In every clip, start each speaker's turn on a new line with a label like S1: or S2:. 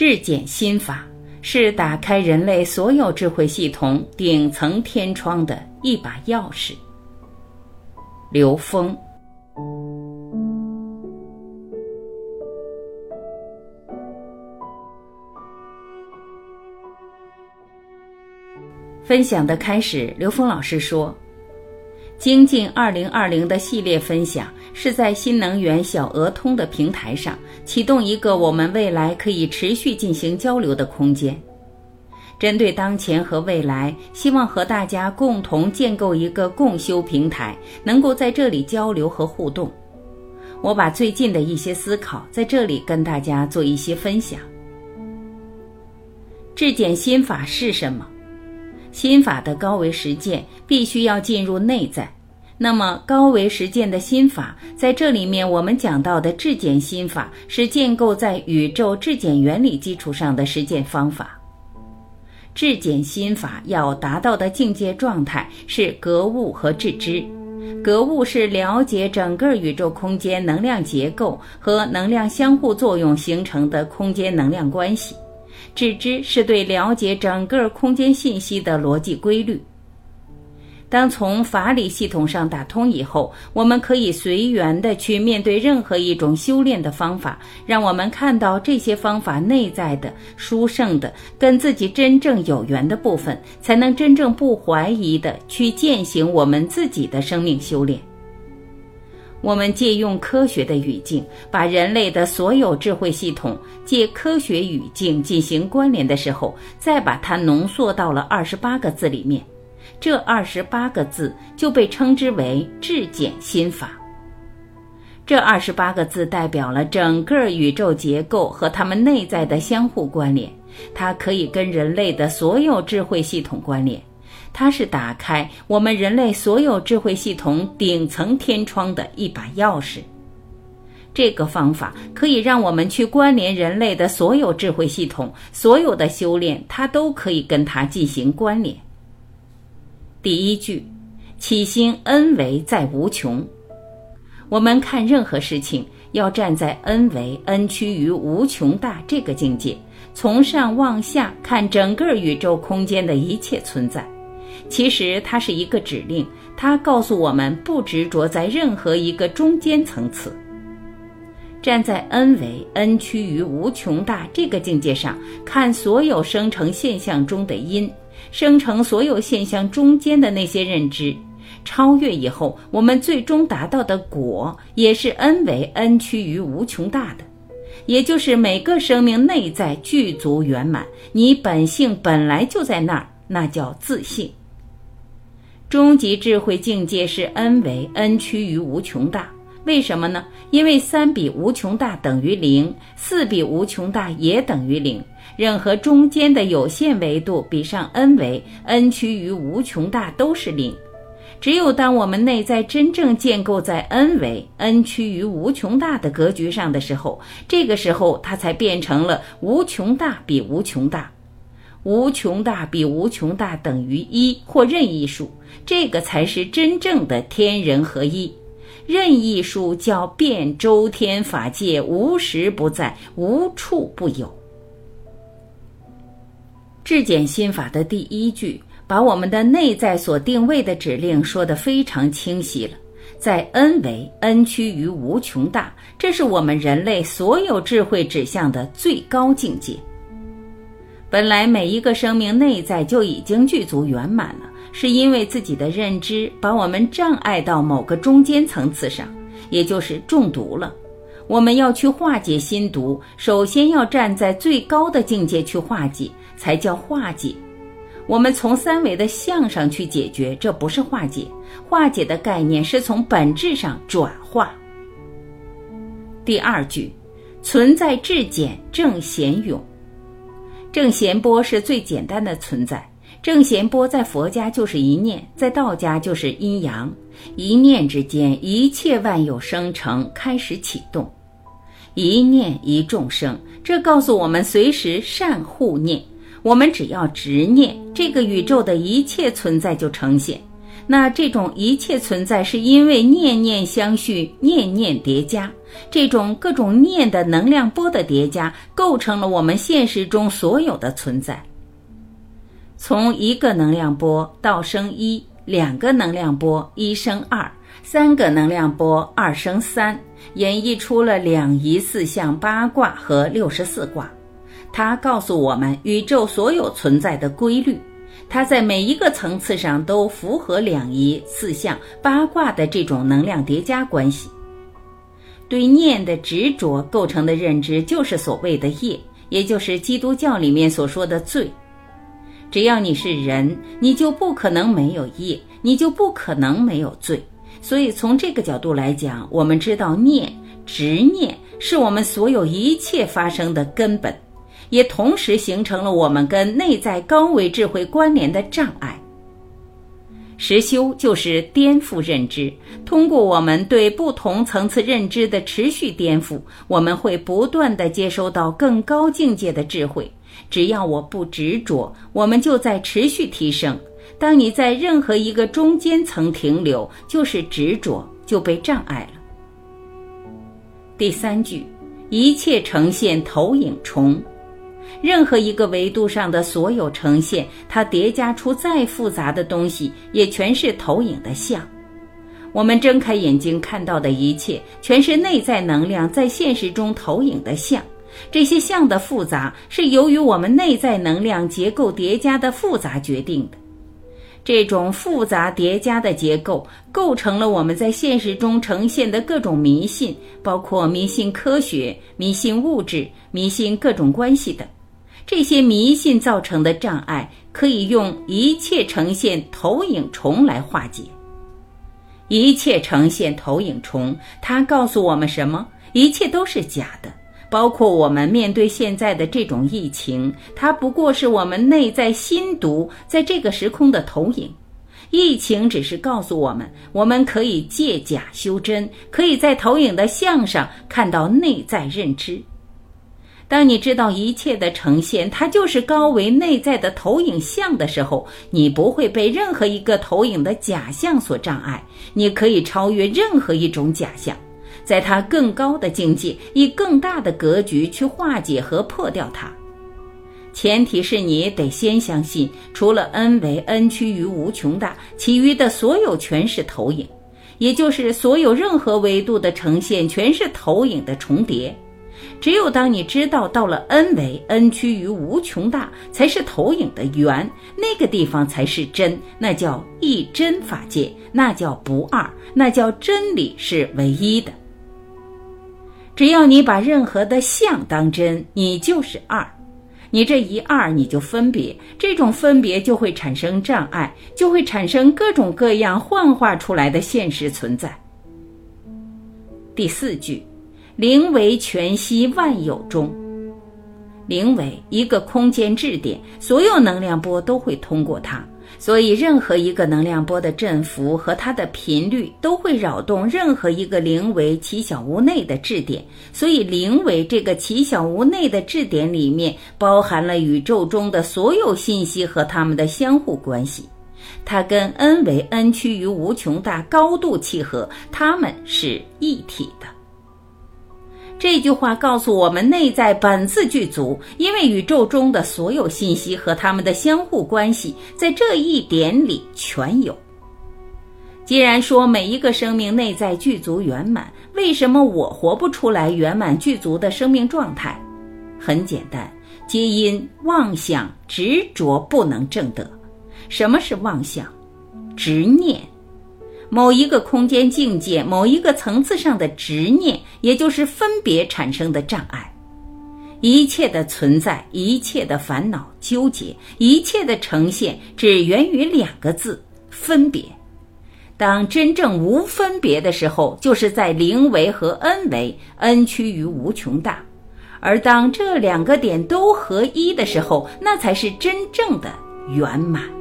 S1: 质简心法是打开人类所有智慧系统顶层天窗的一把钥匙。刘峰分享的开始，刘峰老师说：“精进二零二零的系列分享是在新能源小额通的平台上启动一个我们未来可以持续进行交流的空间。针对当前和未来，希望和大家共同建构一个共修平台，能够在这里交流和互动。我把最近的一些思考在这里跟大家做一些分享。质检心法是什么？”心法的高维实践必须要进入内在，那么高维实践的心法在这里面，我们讲到的质检心法是建构在宇宙质检原理基础上的实践方法。质检心法要达到的境界状态是格物和致知，格物是了解整个宇宙空间能量结构和能量相互作用形成的空间能量关系。致知是对了解整个空间信息的逻辑规律。当从法理系统上打通以后，我们可以随缘的去面对任何一种修炼的方法，让我们看到这些方法内在的殊胜的、跟自己真正有缘的部分，才能真正不怀疑的去践行我们自己的生命修炼。我们借用科学的语境，把人类的所有智慧系统借科学语境进行关联的时候，再把它浓缩到了二十八个字里面。这二十八个字就被称之为质简心法。这二十八个字代表了整个宇宙结构和它们内在的相互关联，它可以跟人类的所有智慧系统关联。它是打开我们人类所有智慧系统顶层天窗的一把钥匙。这个方法可以让我们去关联人类的所有智慧系统，所有的修炼，它都可以跟它进行关联。第一句，起心恩为在无穷。我们看任何事情，要站在恩为恩趋于无穷大这个境界，从上往下看整个宇宙空间的一切存在。其实它是一个指令，它告诉我们不执着在任何一个中间层次，站在 n 为 n 趋于无穷大这个境界上看所有生成现象中的因，生成所有现象中间的那些认知，超越以后，我们最终达到的果也是 n 为 n 趋于无穷大的，也就是每个生命内在具足圆满，你本性本来就在那儿，那叫自信。终极智慧境界是 n 为 n 趋于无穷大，为什么呢？因为三比无穷大等于零，四比无穷大也等于零。任何中间的有限维度比上 n 为 n 趋于无穷大都是零。只有当我们内在真正建构在 n 为 n 趋于无穷大的格局上的时候，这个时候它才变成了无穷大比无穷大。无穷大比无穷大等于一或任意数，这个才是真正的天人合一。任意数叫遍周天法界，无时不在，无处不有。质检心法的第一句，把我们的内在所定位的指令说得非常清晰了。在 n 为 n 趋于无穷大，这是我们人类所有智慧指向的最高境界。本来每一个生命内在就已经具足圆满了，是因为自己的认知把我们障碍到某个中间层次上，也就是中毒了。我们要去化解心毒，首先要站在最高的境界去化解，才叫化解。我们从三维的相上去解决，这不是化解。化解的概念是从本质上转化。第二句，存在质简正贤勇。正弦波是最简单的存在。正弦波在佛家就是一念，在道家就是阴阳。一念之间，一切万有生成开始启动。一念一众生，这告诉我们随时善护念。我们只要执念，这个宇宙的一切存在就呈现。那这种一切存在是因为念念相续，念念叠加，这种各种念的能量波的叠加，构成了我们现实中所有的存在。从一个能量波到生一，两个能量波一生二，三个能量波二生三，演绎出了两仪四象八卦和六十四卦。它告诉我们宇宙所有存在的规律，它在每一个层次上都符合两仪、四象、八卦的这种能量叠加关系。对念的执着构成的认知，就是所谓的业，也就是基督教里面所说的罪。只要你是人，你就不可能没有业，你就不可能没有罪。所以从这个角度来讲，我们知道念、执念是我们所有一切发生的根本。也同时形成了我们跟内在高维智慧关联的障碍。实修就是颠覆认知，通过我们对不同层次认知的持续颠覆，我们会不断的接收到更高境界的智慧。只要我不执着，我们就在持续提升。当你在任何一个中间层停留，就是执着，就被障碍了。第三句，一切呈现投影重。任何一个维度上的所有呈现，它叠加出再复杂的东西，也全是投影的像。我们睁开眼睛看到的一切，全是内在能量在现实中投影的像。这些像的复杂，是由于我们内在能量结构叠加的复杂决定的。这种复杂叠加的结构，构成了我们在现实中呈现的各种迷信，包括迷信科学、迷信物质、迷信各种关系等。这些迷信造成的障碍，可以用一切呈现投影重来化解。一切呈现投影重，它告诉我们什么？一切都是假的，包括我们面对现在的这种疫情，它不过是我们内在心毒在这个时空的投影。疫情只是告诉我们，我们可以借假修真，可以在投影的像上看到内在认知。当你知道一切的呈现，它就是高维内在的投影像的时候，你不会被任何一个投影的假象所障碍。你可以超越任何一种假象，在它更高的境界，以更大的格局去化解和破掉它。前提是你得先相信，除了 n 为 n 趋于无穷大，其余的所有全是投影，也就是所有任何维度的呈现全是投影的重叠。只有当你知道到了 n 为 n 趋于无穷大，才是投影的源，那个地方才是真，那叫一真法界，那叫不二，那叫真理是唯一的。只要你把任何的像当真，你就是二，你这一二你就分别，这种分别就会产生障碍，就会产生各种各样幻化出来的现实存在。第四句。灵为全息万有中，灵为一个空间质点，所有能量波都会通过它，所以任何一个能量波的振幅和它的频率都会扰动任何一个灵为奇小无内的质点，所以灵为这个奇小无内的质点里面包含了宇宙中的所有信息和它们的相互关系，它跟 n 为 n 趋于无穷大高度契合，它们是一体的。这句话告诉我们，内在本自具足，因为宇宙中的所有信息和它们的相互关系，在这一点里全有。既然说每一个生命内在具足圆满，为什么我活不出来圆满具足的生命状态？很简单，皆因妄想执着不能正得。什么是妄想？执念。某一个空间境界、某一个层次上的执念，也就是分别产生的障碍。一切的存在、一切的烦恼、纠结、一切的呈现，只源于两个字：分别。当真正无分别的时候，就是在零维和 n 维，n 趋于无穷大。而当这两个点都合一的时候，那才是真正的圆满。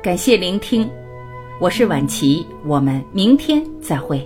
S1: 感谢聆听，我是晚琪，我们明天再会。